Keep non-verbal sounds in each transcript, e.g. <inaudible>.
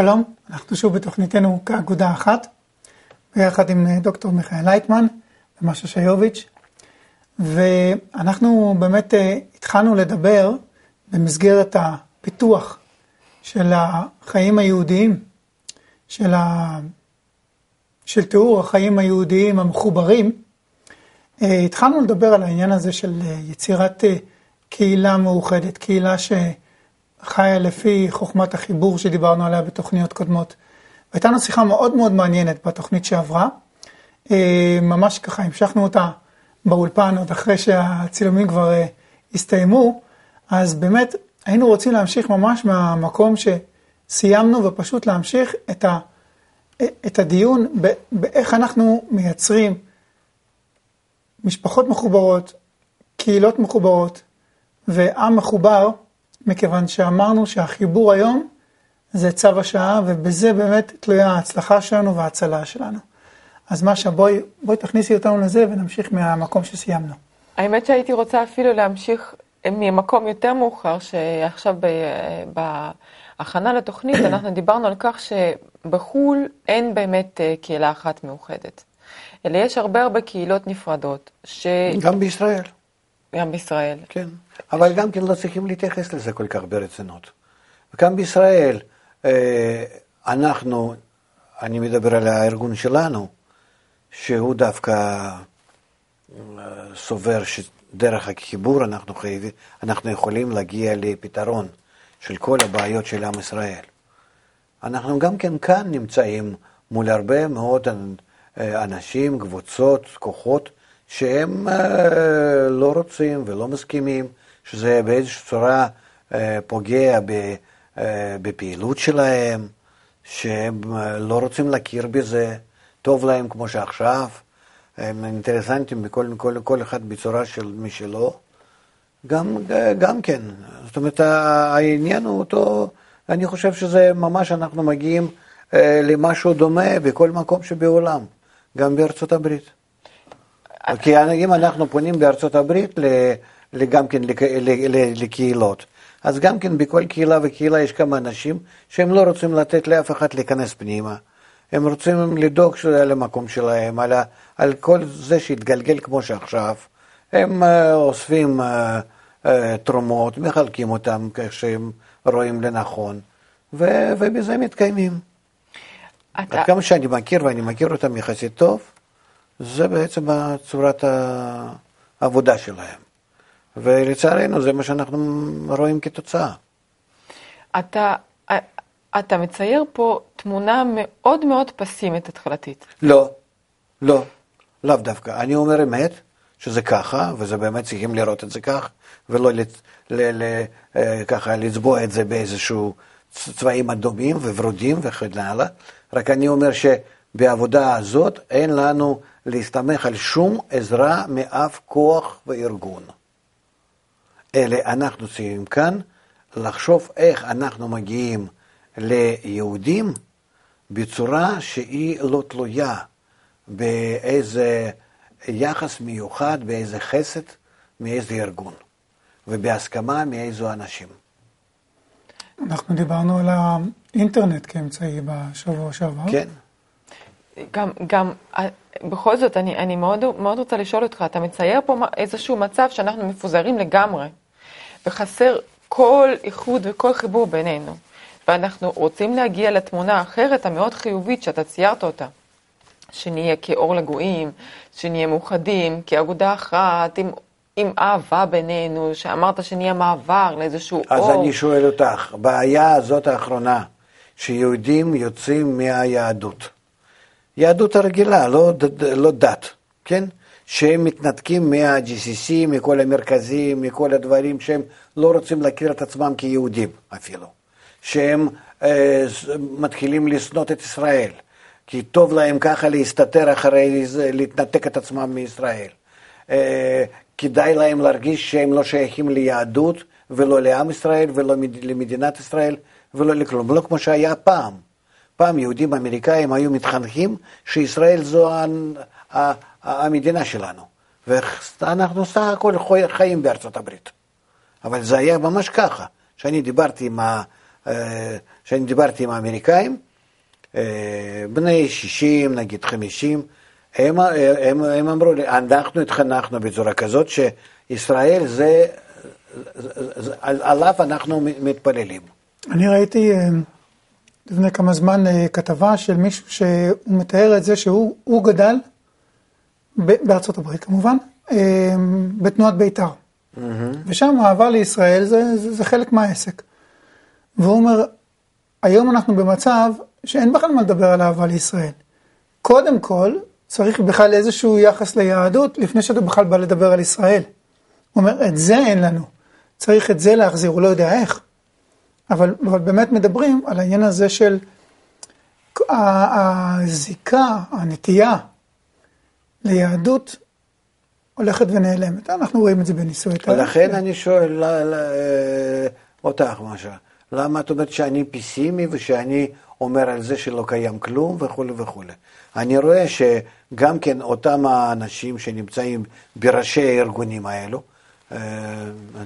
שלום, אנחנו שוב בתוכניתנו כאגודה אחת, ביחד עם אה, דוקטור מיכאל לייטמן ומשה שיוביץ', ואנחנו באמת אה, התחלנו לדבר במסגרת הפיתוח של החיים היהודיים, של, ה... של תיאור החיים היהודיים המחוברים, אה, התחלנו לדבר על העניין הזה של יצירת קהילה מאוחדת, קהילה ש... חיה לפי חוכמת החיבור שדיברנו עליה בתוכניות קודמות. והייתה לנו שיחה מאוד מאוד מעניינת בתוכנית שעברה. אה, ממש ככה המשכנו אותה באולפן עוד אחרי שהצילומים כבר אה, הסתיימו, אז באמת היינו רוצים להמשיך ממש מהמקום שסיימנו ופשוט להמשיך את, ה, את הדיון באיך אנחנו מייצרים משפחות מחוברות, קהילות מחוברות ועם מחובר. מכיוון שאמרנו שהחיבור היום זה צו השעה, ובזה באמת תלויה ההצלחה שלנו וההצלה שלנו. אז משה, בואי, בואי תכניסי אותנו לזה ונמשיך מהמקום שסיימנו. האמת שהייתי רוצה אפילו להמשיך ממקום יותר מאוחר, שעכשיו בהכנה לתוכנית <coughs> אנחנו דיברנו על כך שבחו"ל אין באמת אה, קהילה אחת מאוחדת, אלא יש הרבה הרבה קהילות נפרדות. ש... גם בישראל. גם בישראל. כן. אבל גם כן לא צריכים להתייחס לזה כל כך ברצינות. וגם בישראל, אה, אנחנו, אני מדבר על הארגון שלנו, שהוא דווקא אה, סובר שדרך החיבור אנחנו, חייבים, אנחנו יכולים להגיע לפתרון של כל הבעיות של עם ישראל. אנחנו גם כן כאן נמצאים מול הרבה מאוד אה, אנשים, קבוצות, כוחות, שהם לא רוצים ולא מסכימים שזה באיזושהי צורה אה, פוגע אה, בפעילות שלהם, שהם אה, לא רוצים להכיר בזה, טוב להם כמו שעכשיו, הם אינטרסנטים בכל כל, כל אחד בצורה של משלו. גם, גם כן, זאת אומרת, העניין הוא אותו, אני חושב שזה ממש, אנחנו מגיעים למשהו דומה בכל מקום שבעולם, גם בארצות הברית. כי אם אנחנו פונים בארצות הברית גם כן לקהילות. אז גם כן בכל קהילה וקהילה יש כמה אנשים שהם לא רוצים לתת לאף אחד להיכנס פנימה. הם רוצים לדאוג על המקום שלהם, על, ה, על כל זה שהתגלגל כמו שעכשיו. הם uh, אוספים uh, uh, תרומות, מחלקים אותם כך שהם רואים לנכון, ו, ובזה מתקיימים. אתה... עד כמה שאני מכיר, ואני מכיר אותם יחסית טוב, זה בעצם צורת העבודה שלהם. ולצערנו זה מה שאנחנו רואים כתוצאה. אתה, אתה מצייר פה תמונה מאוד מאוד פסימית התחלתית. לא, לא, לאו דווקא. אני אומר אמת, שזה ככה, וזה באמת צריכים לראות את זה כך, ולא לת, ל, ל, אה, ככה לצבוע את זה באיזשהו צבעים אדומים ווורודים וכן הלאה. רק אני אומר שבעבודה הזאת אין לנו להסתמך על שום עזרה מאף כוח וארגון. אלא אנחנו צריכים כאן לחשוב איך אנחנו מגיעים ליהודים בצורה שהיא לא תלויה באיזה יחס מיוחד, באיזה חסד מאיזה ארגון, ובהסכמה מאיזו אנשים. אנחנו דיברנו על האינטרנט כאמצעי בשבוע שעבר. כן. גם, גם בכל זאת, אני, אני מאוד, מאוד רוצה לשאול אותך, אתה מצייר פה איזשהו מצב שאנחנו מפוזרים לגמרי. וחסר כל איחוד וכל חיבור בינינו. ואנחנו רוצים להגיע לתמונה האחרת, המאוד חיובית, שאתה ציירת אותה. שנהיה כאור לגויים, שנהיה מאוחדים, כאגודה אחת, עם, עם אהבה בינינו, שאמרת שנהיה מעבר לאיזשהו אז אור. אז אני שואל אותך, בעיה הזאת האחרונה, שיהודים יוצאים מהיהדות. יהדות הרגילה, לא, לא דת, כן? שהם מתנתקים מה-GCC, מכל המרכזים, מכל הדברים שהם לא רוצים להכיר את עצמם כיהודים אפילו. שהם אה, מתחילים לשנוא את ישראל, כי טוב להם ככה להסתתר אחרי זה, להתנתק את עצמם מישראל. אה, כדאי להם להרגיש שהם לא שייכים ליהדות ולא לעם ישראל ולא למדינת ישראל ולא לכלום, לא כמו שהיה פעם. פעם יהודים אמריקאים היו מתחנכים שישראל זו המדינה שלנו, ואנחנו סך הכל חיים בארצות הברית. אבל זה היה ממש ככה, כשאני דיברתי עם אה, כשאני דיברתי עם האמריקאים, אה, בני 60, נגיד 50, הם, הם, הם אמרו לי, אנחנו התחנכנו בצורה כזאת שישראל זה, זה עליו אנחנו מתפללים. אני ראיתי אה, לפני כמה זמן אה, כתבה של מישהו שהוא מתאר את זה שהוא הוא גדל בארצות הברית כמובן, אה, בתנועת בית"ר. Mm-hmm. ושם האהבה לישראל זה, זה, זה חלק מהעסק. והוא אומר, היום אנחנו במצב שאין בכלל מה לדבר על אהבה לישראל. קודם כל, צריך בכלל איזשהו יחס ליהדות לפני שאתה בכלל בא לדבר על ישראל. הוא אומר, את זה אין לנו. צריך את זה להחזיר, הוא לא יודע איך. אבל, אבל באמת מדברים על העניין הזה של הזיקה, הנטייה ליהדות הולכת ונעלמת. אנחנו רואים את זה בנישואי תהליך. ולכן אני שואל אה, אותך, משה, למה את אומרת שאני פסימי ושאני אומר על זה שלא קיים כלום וכולי וכולי. אני רואה שגם כן אותם האנשים שנמצאים בראשי הארגונים האלו,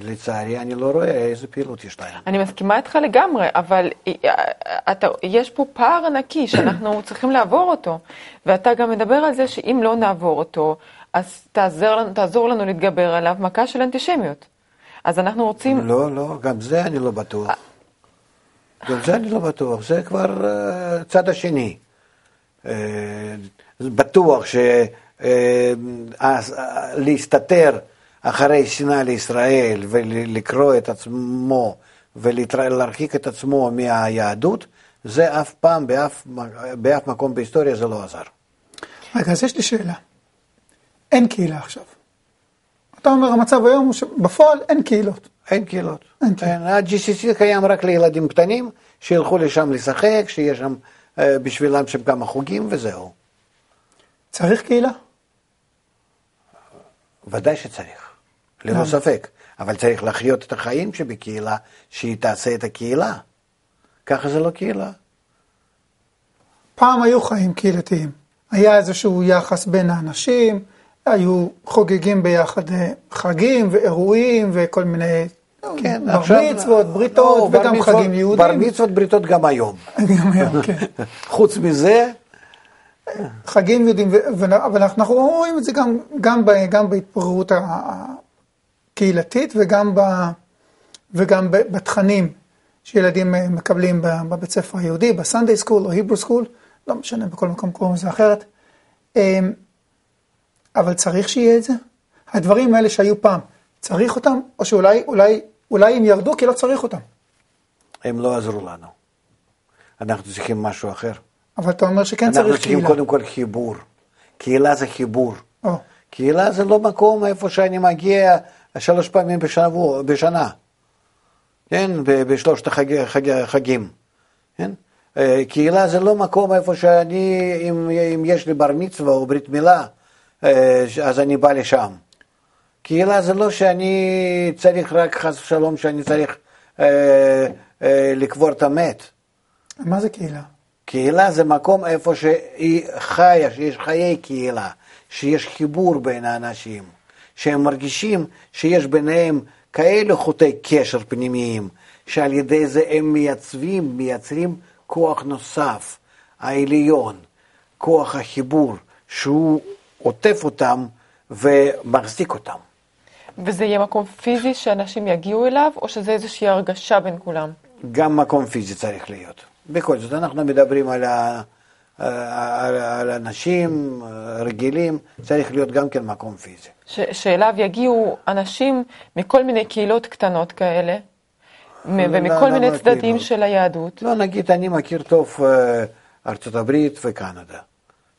לצערי, אני לא רואה איזה פעילות יש להם. אני מסכימה איתך לגמרי, אבל אה, אתה, יש פה פער ענקי שאנחנו <coughs> צריכים לעבור אותו, ואתה גם מדבר על זה שאם לא נעבור אותו, אז תעזור תעזור לנו להתגבר עליו מכה של אנטישמיות. אז אנחנו רוצים... לא, לא, גם זה אני לא בטוח. גם זה אני לא בטוח, זה כבר uh, צד השני. Uh, בטוח שלהסתתר uh, אחרי שנאה לישראל ולקרוא את עצמו ולהרחיק את עצמו מהיהדות, זה אף פעם, באף, באף מקום בהיסטוריה זה לא עזר. רגע, אז יש לי שאלה. אין קהילה עכשיו. אתה אומר, המצב היום הוא שבפועל אין קהילות. אין קהילות. אין קהילות. ה-GCC קיים רק לילדים קטנים, שילכו לשם לשחק, שיהיה שם אה, בשבילם שם כמה חוגים וזהו. צריך קהילה? ודאי שצריך, ללא ספק. אבל צריך לחיות את החיים שבקהילה, שהיא תעשה את הקהילה. ככה זה לא קהילה. פעם היו חיים קהילתיים. היה איזשהו יחס בין האנשים, היו חוגגים ביחד אה, חגים ואירועים וכל מיני כן, בר עכשיו, מצוות, בריתות לא, וגם מצוות, חגים יהודים. בר מצוות, בריתות גם היום. <laughs> גם היום, כן. <laughs> חוץ מזה... חגים יהודים, אבל אנחנו רואים את זה גם, גם, גם בהתפוררות הקהילתית וגם, ב, וגם בתכנים שילדים מקבלים בבית ספר היהודי, ב Sunday school או Hebrew school, לא משנה, בכל מקום קוראים לזה אחרת. אמ, אבל צריך שיהיה את זה? הדברים האלה שהיו פעם, צריך אותם? או שאולי אולי, אולי הם ירדו כי לא צריך אותם? הם לא עזרו לנו. אנחנו צריכים משהו אחר. אבל אתה אומר שכן צריך קהילה. אנחנו צריכים קודם כל חיבור. קהילה זה חיבור. Oh. קהילה זה לא מקום איפה שאני מגיע שלוש פעמים בשבוע, בשנה. כן, בשלושת החגים. כן? אה, קהילה זה לא מקום איפה שאני, אם, אם יש לי בר מצווה או ברית מילה, אה, אז אני בא לשם. קהילה זה לא שאני צריך רק חס ושלום, שאני צריך אה, אה, לקבור את המת. מה זה קהילה? קהילה זה מקום איפה שהיא חיה, שיש חיי קהילה, שיש חיבור בין האנשים, שהם מרגישים שיש ביניהם כאלה חוטי קשר פנימיים, שעל ידי זה הם מייצבים, מייצרים כוח נוסף, העליון, כוח החיבור, שהוא עוטף אותם ומחזיק אותם. וזה יהיה מקום פיזי שאנשים יגיעו אליו, או שזה איזושהי הרגשה בין כולם? גם מקום פיזי צריך להיות. בכל זאת, אנחנו מדברים על, ה, על, על אנשים רגילים, צריך להיות גם כן מקום פיזי. ש, שאליו יגיעו אנשים מכל מיני קהילות קטנות כאלה, לא, ומכל לא, מיני לא צדדים קהילות. של היהדות. לא, נגיד, אני מכיר טוב אה, ארצות הברית וקנדה.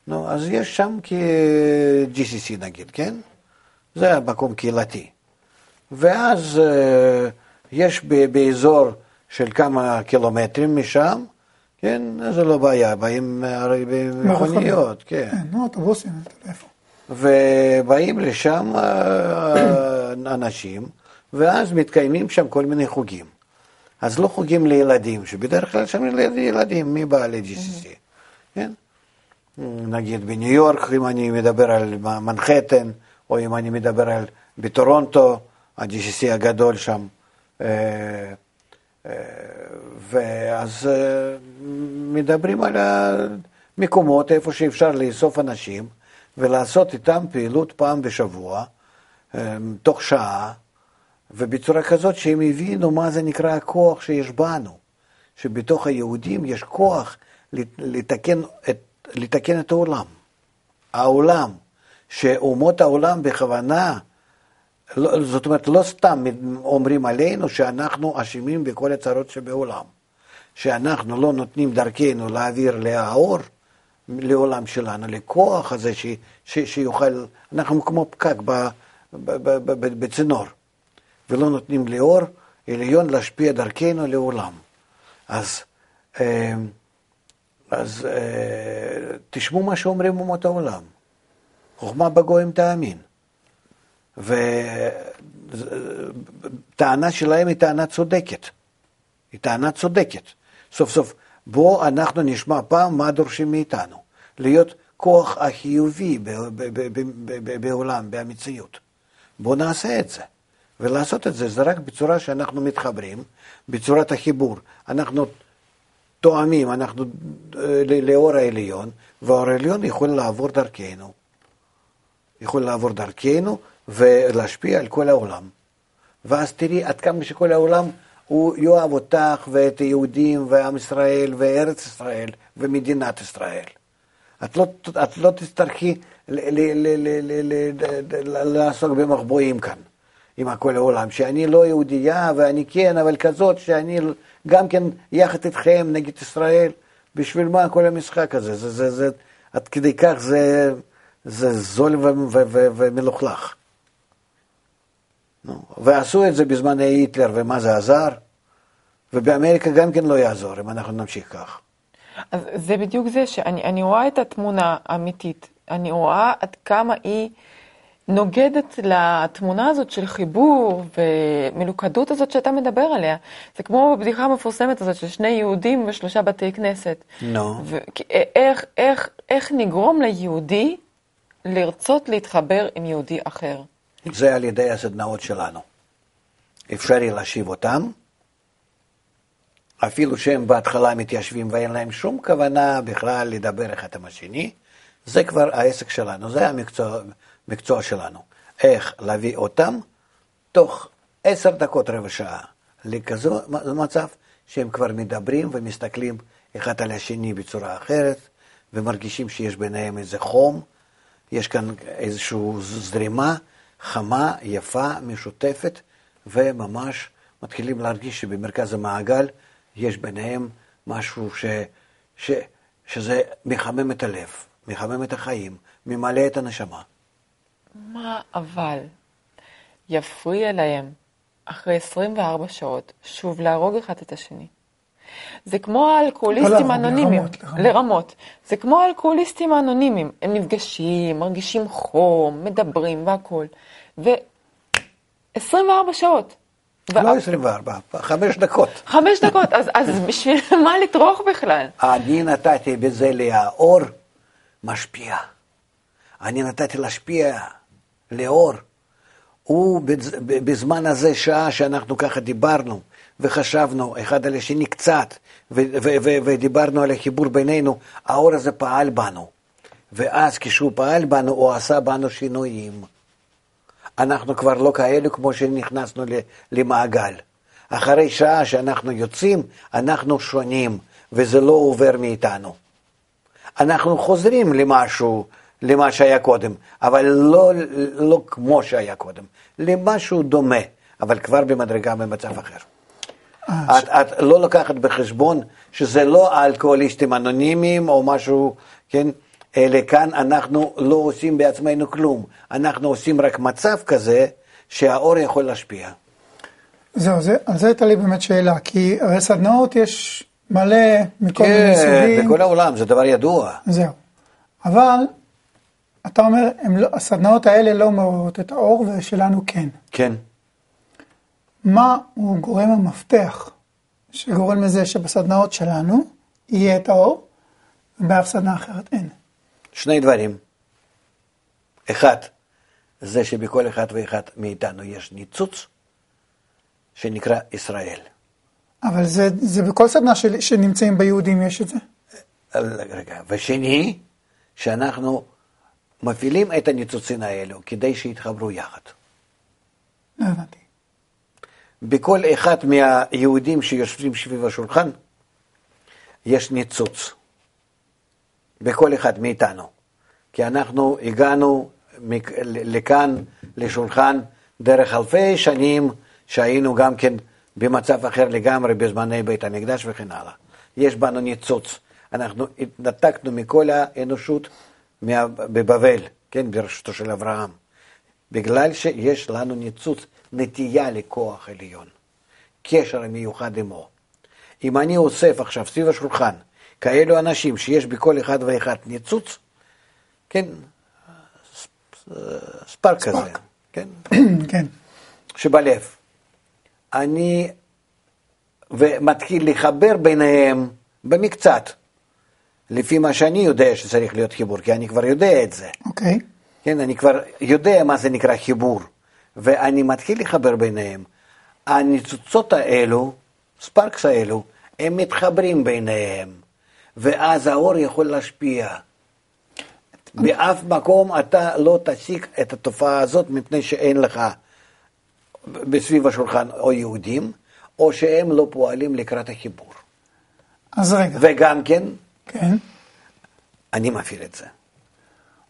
נו, אז יש שם כ-GCC נגיד, כן? זה מקום קהילתי. ואז יש באזור של כמה קילומטרים משם, כן, זה לא בעיה, באים הרי במכוניות, כן. כן, נו, אוטובוסים, איפה. ובאים לשם אה, אנשים, ואז מתקיימים שם כל מיני חוגים. אז לא חוגים לילדים, שבדרך כלל שם ילדים, מי בא ל-GCC, כן? נגיד בניו יורק, אם אני מדבר על מנחטן, או אם אני מדבר על בטורונטו, ה-GCC הגדול שם, אה, אה, ואז אה, מדברים על המקומות איפה שאפשר לאסוף אנשים ולעשות איתם פעילות פעם בשבוע, אה, תוך שעה, ובצורה כזאת שהם הבינו מה זה נקרא הכוח שיש בנו, שבתוך היהודים יש כוח לתקן את, לתקן את העולם. העולם, שאומות העולם בכוונה, לא, זאת אומרת, לא סתם אומרים עלינו שאנחנו אשמים בכל הצרות שבעולם, שאנחנו לא נותנים דרכנו להעביר לאור, לעולם שלנו, לכוח הזה ש, ש, שיוכל, אנחנו כמו פקק ב, ב, ב, ב, ב, בצינור, ולא נותנים לאור עליון להשפיע דרכנו לעולם. אז, אה, אז אה, תשמעו מה שאומרים אומות העולם. חוכמה בגויים תאמין. וטענה שלהם היא טענה צודקת. היא טענה צודקת. סוף סוף, בואו אנחנו נשמע פעם מה דורשים מאיתנו. להיות כוח החיובי בעולם, במציאות. בואו נעשה את זה. ולעשות את זה, זה רק בצורה שאנחנו מתחברים, בצורת החיבור. אנחנו תואמים, אנחנו אה, לאור העליון, והאור העליון יכול לעבור דרכנו. יכול לעבור דרכנו ולהשפיע על כל העולם. ואז תראי עד כמה שכל העולם הוא יאהב אותך ואת היהודים ועם ישראל וארץ ישראל ומדינת ישראל. את לא, את לא תצטרכי לעסוק במחבואים כאן עם כל העולם, שאני לא יהודייה ואני כן, אבל כזאת שאני גם כן יחד איתכם נגד ישראל. בשביל מה כל המשחק הזה? זה, זה, זה, עד כדי כך זה, זה זול ומלוכלך. ועשו את זה בזמן היטלר, ומה זה עזר? ובאמריקה גם כן לא יעזור אם אנחנו נמשיך כך. אז זה בדיוק זה שאני רואה את התמונה האמיתית, אני רואה עד כמה היא נוגדת לתמונה הזאת של חיבור ומלוכדות הזאת שאתה מדבר עליה. זה כמו בבדיחה המפורסמת הזאת של שני יהודים ושלושה בתי כנסת. נו. No. איך, איך, איך נגרום ליהודי לרצות להתחבר עם יהודי אחר? זה על ידי הסדנאות שלנו. אפשרי להשיב אותם, אפילו שהם בהתחלה מתיישבים ואין להם שום כוונה בכלל לדבר אחד עם השני, זה כבר העסק שלנו, זה המקצוע, המקצוע שלנו. איך להביא אותם תוך עשר דקות, רבע שעה, לכזו מצב שהם כבר מדברים ומסתכלים אחד על השני בצורה אחרת, ומרגישים שיש ביניהם איזה חום, יש כאן איזושהי זרימה חמה, יפה, משותפת, וממש מתחילים להרגיש שבמרכז המעגל יש ביניהם משהו ש, ש, שזה מחמם את הלב, מחמם את החיים, ממלא את הנשמה. מה אבל יפריע להם אחרי 24 שעות שוב להרוג אחד את השני? זה כמו האלכוהוליסטים האנונימיים. לרמות, לרמות. לרמות. זה כמו האלכוהוליסטים האנונימיים. הם נפגשים, מרגישים חום, מדברים והכול. ו-24 שעות. לא 24, חמש דקות. חמש דקות, אז, אז <laughs> בשביל מה לטרוח בכלל? אני נתתי בזה לאור משפיע. אני נתתי להשפיע לאור. הוא בזמן הזה, שעה שאנחנו ככה דיברנו וחשבנו אחד על השני קצת, ודיברנו על החיבור בינינו, האור הזה פעל בנו. ואז כשהוא פעל בנו, הוא עשה בנו שינויים. אנחנו כבר לא כאלו כמו שנכנסנו למעגל. אחרי שעה שאנחנו יוצאים, אנחנו שונים, וזה לא עובר מאיתנו. אנחנו חוזרים למשהו, למה שהיה קודם, אבל לא, לא כמו שהיה קודם, למשהו דומה, אבל כבר במדרגה במצב אחר. את, את לא לוקחת בחשבון שזה לא האלכוהוליסטים אנונימיים או משהו, כן? אלא כאן אנחנו לא עושים בעצמנו כלום, אנחנו עושים רק מצב כזה שהאור יכול להשפיע. זהו, זה, על זה הייתה לי באמת שאלה, כי הרי סדנאות יש מלא מכל כן, מיני סוגים. כן, בכל העולם, זה דבר ידוע. זהו. אבל אתה אומר, לא, הסדנאות האלה לא מעוררות את האור, ושלנו כן. כן. מה הוא גורם המפתח שגורם לזה שבסדנאות שלנו יהיה את האור, ובאף סדנה אחרת אין? שני דברים. אחד, זה שבכל אחד ואחד מאיתנו יש ניצוץ שנקרא ישראל. אבל זה, זה בכל סדנה של, שנמצאים ביהודים יש את זה. רגע, ושני, שאנחנו מפעילים את הניצוצין האלו כדי שיתחברו יחד. לא הבנתי. בכל אחד מהיהודים שיושבים סביב השולחן יש ניצוץ. בכל אחד מאיתנו. כי אנחנו הגענו לכאן, לשולחן, דרך אלפי שנים שהיינו גם כן במצב אחר לגמרי בזמני בית המקדש וכן הלאה. יש בנו ניצוץ. אנחנו התנתקנו מכל האנושות בבבל, כן, בראשותו של אברהם. בגלל שיש לנו ניצוץ, נטייה לכוח עליון, קשר מיוחד עמו. אם אני אוסף עכשיו סביב השולחן כאלו אנשים שיש בכל אחד ואחד ניצוץ, כן, ספ- ספארק כזה. כן, <clears throat> כן. שבלב. אני, ומתחיל לחבר ביניהם במקצת, לפי מה שאני יודע שצריך להיות חיבור, כי אני כבר יודע את זה. אוקיי. כן, אני כבר יודע מה זה נקרא חיבור, ואני מתחיל לחבר ביניהם. הניצוצות האלו, ספארקס האלו, הם מתחברים ביניהם, ואז האור יכול להשפיע. באף מקום אתה לא תשיג את התופעה הזאת מפני שאין לך בסביב השולחן או יהודים, או שהם לא פועלים לקראת החיבור. אז רגע. וגם כן, כן. אני מפעיל את זה.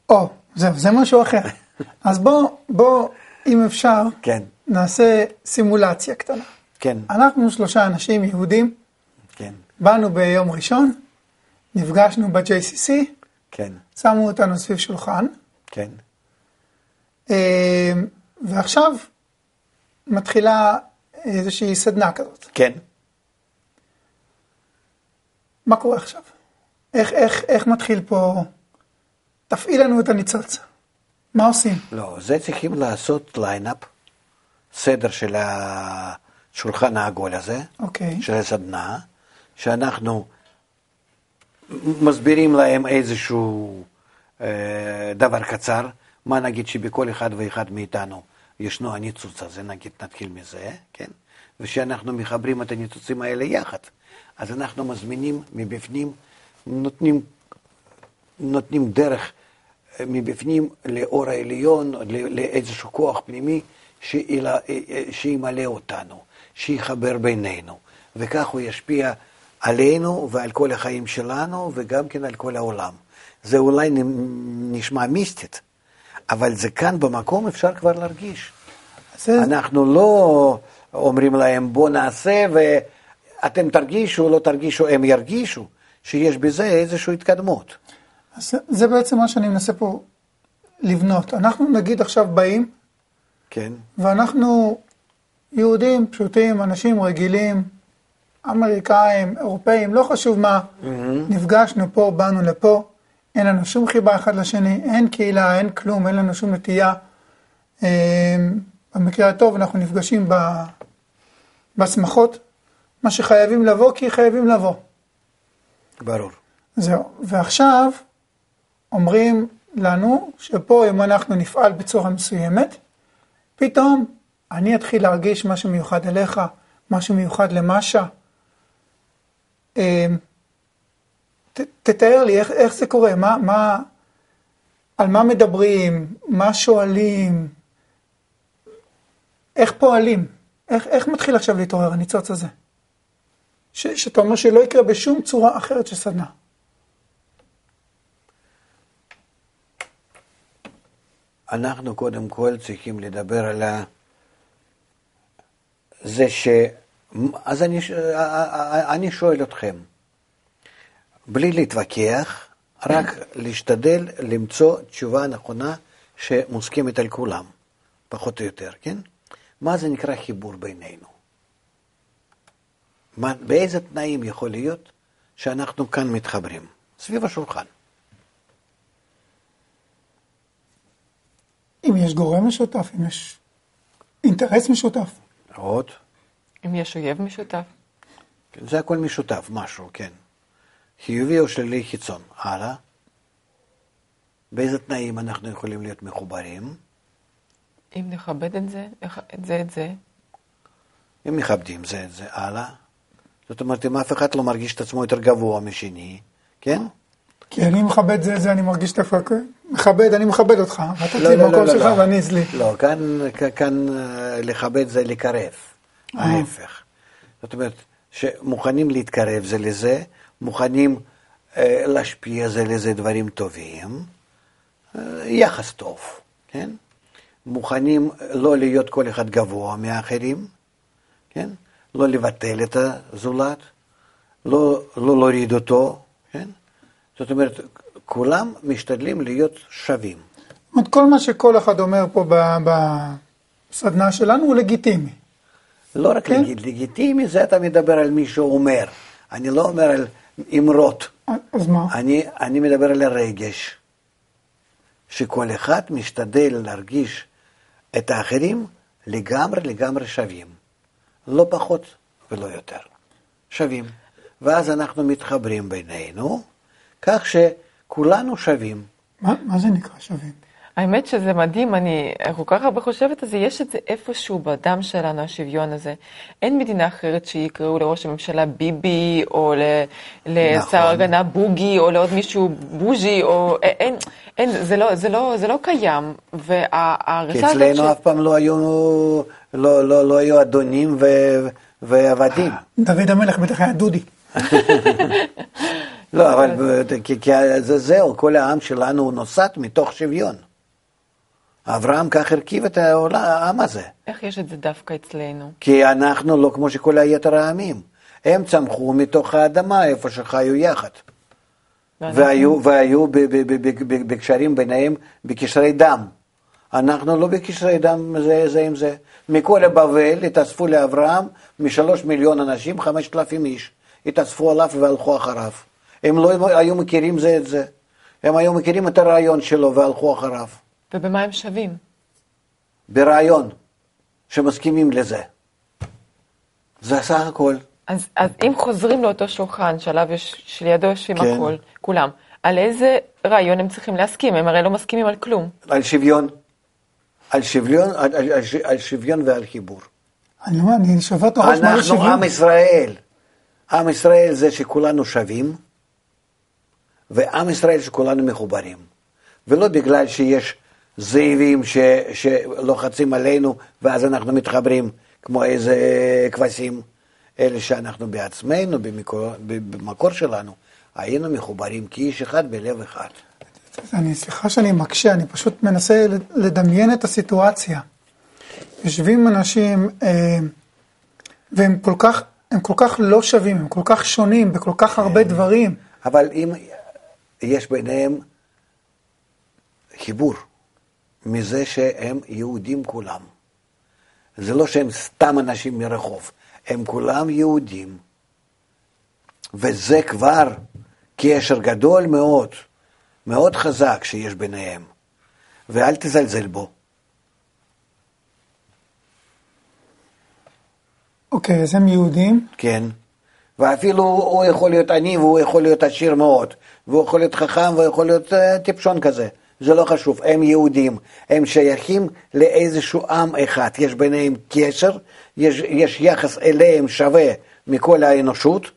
או, זהו, זה משהו אחר. <laughs> אז בוא, בוא, אם אפשר, כן, נעשה סימולציה קטנה. כן, אנחנו שלושה אנשים יהודים, כן, באנו ביום ראשון, נפגשנו ב-JCC, כן, שמו אותנו סביב שולחן, כן. אה, ועכשיו מתחילה איזושהי סדנה כזאת. כן. מה קורה עכשיו? איך, איך, איך מתחיל פה? תפעיל לנו את הניצוץ. מה עושים? לא, זה צריכים לעשות lineup, סדר של השולחן העגול הזה, אוקיי. של הסדנה, שאנחנו מסבירים להם איזשהו אה, דבר קצר, מה נגיד שבכל אחד ואחד מאיתנו ישנו הניצוץ הזה, נגיד נתחיל מזה, כן? ושאנחנו מחברים את הניצוצים האלה יחד, אז אנחנו מזמינים מבפנים, נותנים, נותנים דרך אה, מבפנים לאור העליון, לאיזשהו כוח פנימי אה, אה, שימלא אותנו, שיחבר בינינו, וכך הוא ישפיע עלינו ועל כל החיים שלנו וגם כן על כל העולם. זה אולי נשמע מיסטית, אבל זה כאן במקום אפשר כבר להרגיש. זה, אנחנו לא אומרים להם בוא נעשה ואתם תרגישו, לא תרגישו, הם ירגישו שיש בזה איזושהי התקדמות. אז זה, בעצם מה שאני מנסה פה לבנות. אנחנו נגיד עכשיו באים, כן, ואנחנו יהודים פשוטים, אנשים רגילים, אמריקאים, אירופאים, לא חשוב מה, נפגשנו פה, באנו לפה, אין לנו שום חיבה אחד לשני, אין קהילה, אין כלום, אין לנו שום נטייה. אה, במקרה הטוב אנחנו נפגשים ב- בשמחות, מה שחייבים לבוא כי חייבים לבוא. ברור. זהו, ועכשיו אומרים לנו שפה אם אנחנו נפעל בצורה מסוימת, פתאום אני אתחיל להרגיש משהו מיוחד אליך, משהו מיוחד למשה. אה, ת, תתאר לי איך, איך זה קורה, מה, מה, על מה מדברים, מה שואלים, איך פועלים, איך, איך מתחיל עכשיו להתעורר הניצוץ הזה? ש, שאתה אומר שלא יקרה בשום צורה אחרת של סדנה. אנחנו קודם כל צריכים לדבר על. זה ש... אז אני, אני שואל אתכם, בלי להתווכח, רק להשתדל למצוא תשובה נכונה שמוסכמת על כולם, פחות או יותר, כן? מה זה נקרא חיבור בינינו? מה, באיזה תנאים יכול להיות שאנחנו כאן מתחברים? סביב השולחן. אם יש גורם משותף, אם יש אינטרס משותף. עוד? אם יש אויב משותף. כן, זה הכל משותף, משהו, כן. חיובי או שלילי חיצון. הלאה. באיזה תנאים אנחנו יכולים להיות מחוברים? אם נכבד את זה, את זה, את זה, אם מכבדים זה את זה, הלאה. זאת אומרת, אם אף אחד לא מרגיש את עצמו יותר גבוה משני, כן? כי אני מכבד זה, זה אני מרגיש דווקא, מכבד, אני מכבד אותך, ואתה תהיה במקום שלך. ואני אצלי. לא, כאן, אה, לכבד זה לקרב, אה. ההפך. זאת אומרת, שמוכנים להתקרב זה לזה, מוכנים אה, להשפיע זה לזה דברים טובים, יחס טוב, כן? מוכנים לא להיות כל אחד גבוה מהאחרים, כן? לא לבטל את הזולת, לא, לא להוריד אותו, כן? זאת אומרת, כולם משתדלים להיות שווים. זאת אומרת, כל מה שכל אחד אומר פה בסדנה שלנו הוא לגיטימי. לא רק כן. לג... לגיטימי, זה אתה מדבר על מי שאומר. אני לא אומר על אמרות, אז מה? אני, אני מדבר על הרגש. שכל אחד משתדל להרגיש את האחרים לגמרי לגמרי שווים. לא פחות ולא יותר. שווים. ואז אנחנו מתחברים בינינו, כך שכולנו שווים. מה, מה זה נקרא שווים? האמת שזה מדהים, אני כל כך הרבה חושבת על זה, יש את זה איפשהו בדם שלנו, השוויון הזה. אין מדינה אחרת שיקראו לראש הממשלה ביבי, או ל- לשר נכון. הגנה בוגי, או לעוד מישהו בוז'י, או... אין, אין, זה לא, זה לא, זה לא קיים. כי וההרגשה הזאת אצלנו אף פעם לא היו, לא, לא, לא היו אדונים ו, ועבדים. דוד המלך בטח היה דודי. <laughs> לא, אבל כי, כי זה זהו, כל העם שלנו הוא נוסד מתוך שוויון. אברהם כך הרכיב את העולם- העם הזה. איך יש את זה דווקא אצלנו? כי אנחנו לא כמו שכל היתר העמים. הם צמחו מתוך האדמה איפה שחיו יחד. והיו, והיו בקשרים ביניהם, בקשרי דם. אנחנו לא בקשרי דם זה, זה עם זה. מכל הבבל התאספו לאברהם משלוש מיליון אנשים, חמשת אלפים איש. התאספו עליו והלכו אחריו. הם לא היו מכירים זה את זה. הם היו מכירים את הרעיון שלו והלכו אחריו. ובמה הם שווים? ברעיון, שמסכימים לזה. זה סך הכל. אז, אז אם חוזרים לאותו שולחן שעליו יש, שלידו יושבים כן. הכל, כולם, על איזה רעיון הם צריכים להסכים? הם הרי לא מסכימים על כלום. על שוויון. על שוויון, על, על, על, על שוויון ועל חיבור. אני אומר, אני שובר את הראש מה זה אנחנו שוויון. עם ישראל. עם ישראל זה שכולנו שווים, ועם ישראל שכולנו מחוברים. ולא בגלל שיש זאבים ש, שלוחצים עלינו ואז אנחנו מתחברים כמו איזה כבשים, אלא שאנחנו בעצמנו, במקור, במקור שלנו, היינו מחוברים כאיש אחד בלב אחד. אני, סליחה שאני מקשה, אני פשוט מנסה לדמיין את הסיטואציה. יושבים אנשים, אה, והם כל כך, הם כל כך לא שווים, הם כל כך שונים בכל כך הרבה דברים. אבל אם יש ביניהם חיבור מזה שהם יהודים כולם. זה לא שהם סתם אנשים מרחוב, הם כולם יהודים. וזה כבר קשר גדול מאוד, מאוד חזק שיש ביניהם. ואל תזלזל בו. אוקיי, אז הם יהודים, כן. ואפילו הוא יכול להיות עני והוא יכול להיות עשיר מאוד, והוא יכול להיות חכם והוא יכול להיות uh, טיפשון כזה. זה לא חשוב, הם יהודים, הם שייכים לאיזשהו עם אחד, יש ביניהם קשר, יש, יש יחס אליהם שווה מכל האנושות,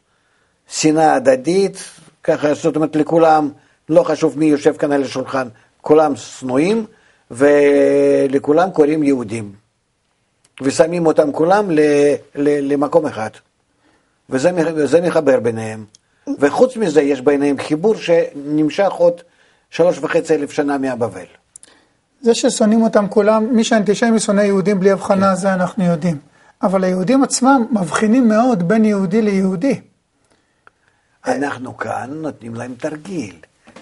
שנאה הדדית, ככה, זאת אומרת לכולם, לא חשוב מי יושב כאן על השולחן, כולם שנואים, ולכולם קוראים יהודים. ושמים אותם כולם ל, ל, למקום אחד. וזה, מח- וזה מחבר ביניהם. וחוץ מזה יש ביניהם חיבור שנמשך עוד שלוש וחצי אלף שנה מהבבל. זה ששונאים אותם כולם, מי שאנטישמי שונא יהודים בלי הבחנה, זה אנחנו יודעים. אבל היהודים עצמם מבחינים מאוד בין יהודי ליהודי. אנחנו כאן נותנים להם תרגיל,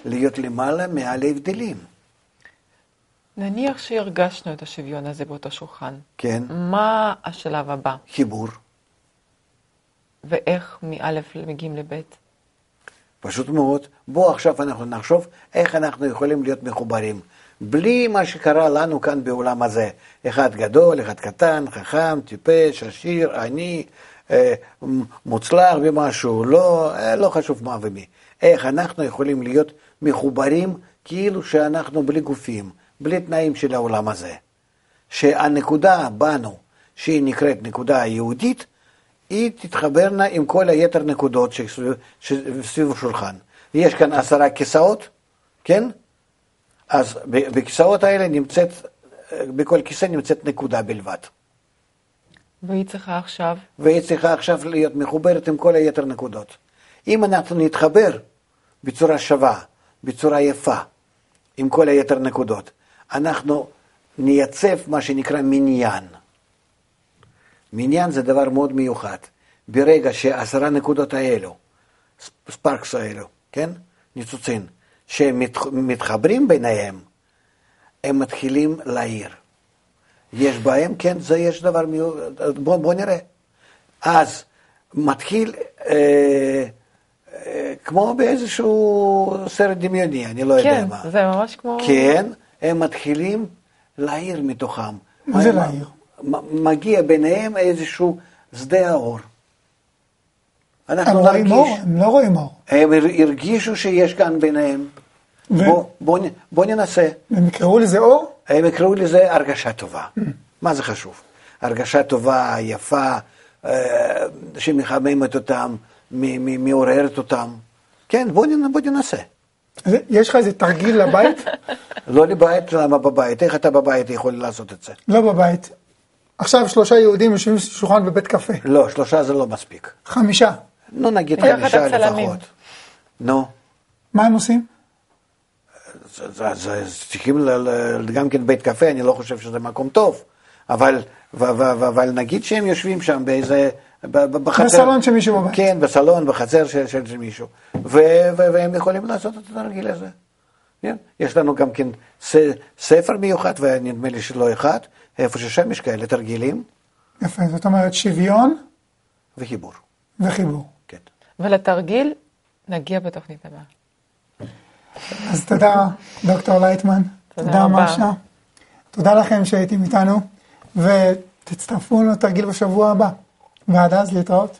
להיות למעלה מעל ההבדלים. נניח שהרגשנו את השוויון הזה באותו שולחן. כן, מה השלב הבא? חיבור. ואיך מאלף מגיעים לבית? פשוט מאוד. בואו עכשיו אנחנו נחשוב איך אנחנו יכולים להיות מחוברים. בלי מה שקרה לנו כאן בעולם הזה. אחד גדול, אחד קטן, חכם, טיפש, עשיר, עני, אה, מוצלח במשהו, לא, אה, לא חשוב מה ומי. איך אנחנו יכולים להיות מחוברים כאילו שאנחנו בלי גופים, בלי תנאים של העולם הזה. שהנקודה בנו, שהיא נקראת נקודה יהודית, היא תתחברנה עם כל היתר נקודות שסביב, השולחן. יש כאן עשרה כיסאות, כן? אז בכיסאות האלה נמצאת, בכל כיסא נמצאת נקודה בלבד. והיא צריכה עכשיו, והיא צריכה עכשיו להיות מחוברת עם כל היתר נקודות. אם אנחנו נתחבר בצורה שווה, בצורה יפה, עם כל היתר נקודות, אנחנו נייצב מה שנקרא מניין. מניין זה דבר מאוד מיוחד. ברגע שעשרה נקודות האלו, ספרקס האלו, כן? ניצוצין, שהם מת- מתחברים ביניהם, הם מתחילים להעיר. יש בהם, כן, זה יש דבר מיוחד, בוא, בוא נראה. אז מתחיל אה, אה, כמו באיזשהו סרט דמיוני, אני לא יודע כן, מה. זה ממש כמו... כן, הם מתחילים להעיר מתוכם. מה זה להעיר? מגיע ביניהם איזשהו שדה האור. אנחנו הם רואים נרגיש, אור? הם לא רואים אור. הם הר- הרגישו שיש כאן ביניהם. ו- בוא, בוא, בוא ננסה. הם יקראו לזה אור? הם יקראו לזה הרגשה טובה. מה זה חשוב? הרגשה טובה, יפה, אה, שמחממת אותם, מ- מ- מעוררת אותם. כן, בוא, נ- בוא ננסה. יש לך איזה תרגיל לבית? <laughs> לא לבית, למה בבית? איך אתה בבית יכול לעשות את זה? לא בבית. עכשיו שלושה יהודים יושבים בשולחן בבית קפה. לא, שלושה זה לא מספיק. חמישה. נו, נגיד לקחת חמישה. לפחות. נו, מה הם עושים? אז- צריכים ל- ל- גם כן בית קפה, אני לא חושב שזה מקום טוב. אבל, ו- ו- ו- אבל נגיד שהם יושבים שם באיזה... ב- ב- בחצר. בסלון של מישהו בבית. כן, בסלון, בחצר של, של, של מישהו. ו, ו, והם יכולים לעשות את התרגיל הזה. כן? יש לנו גם כן ספר מיוחד, ונדמה לי שלא אחד, איפה ששם יש כאלה תרגילים יפה, זאת אומרת שוויון וחיבור. וחיבור. כן. ולתרגיל נגיע בתוכנית הבאה. אז תודה, דוקטור לייטמן. תודה תודה, רבה. משה. תודה לכם שהייתם איתנו, ותצטרפו לתרגיל בשבוע הבא. ועד אז להתראות.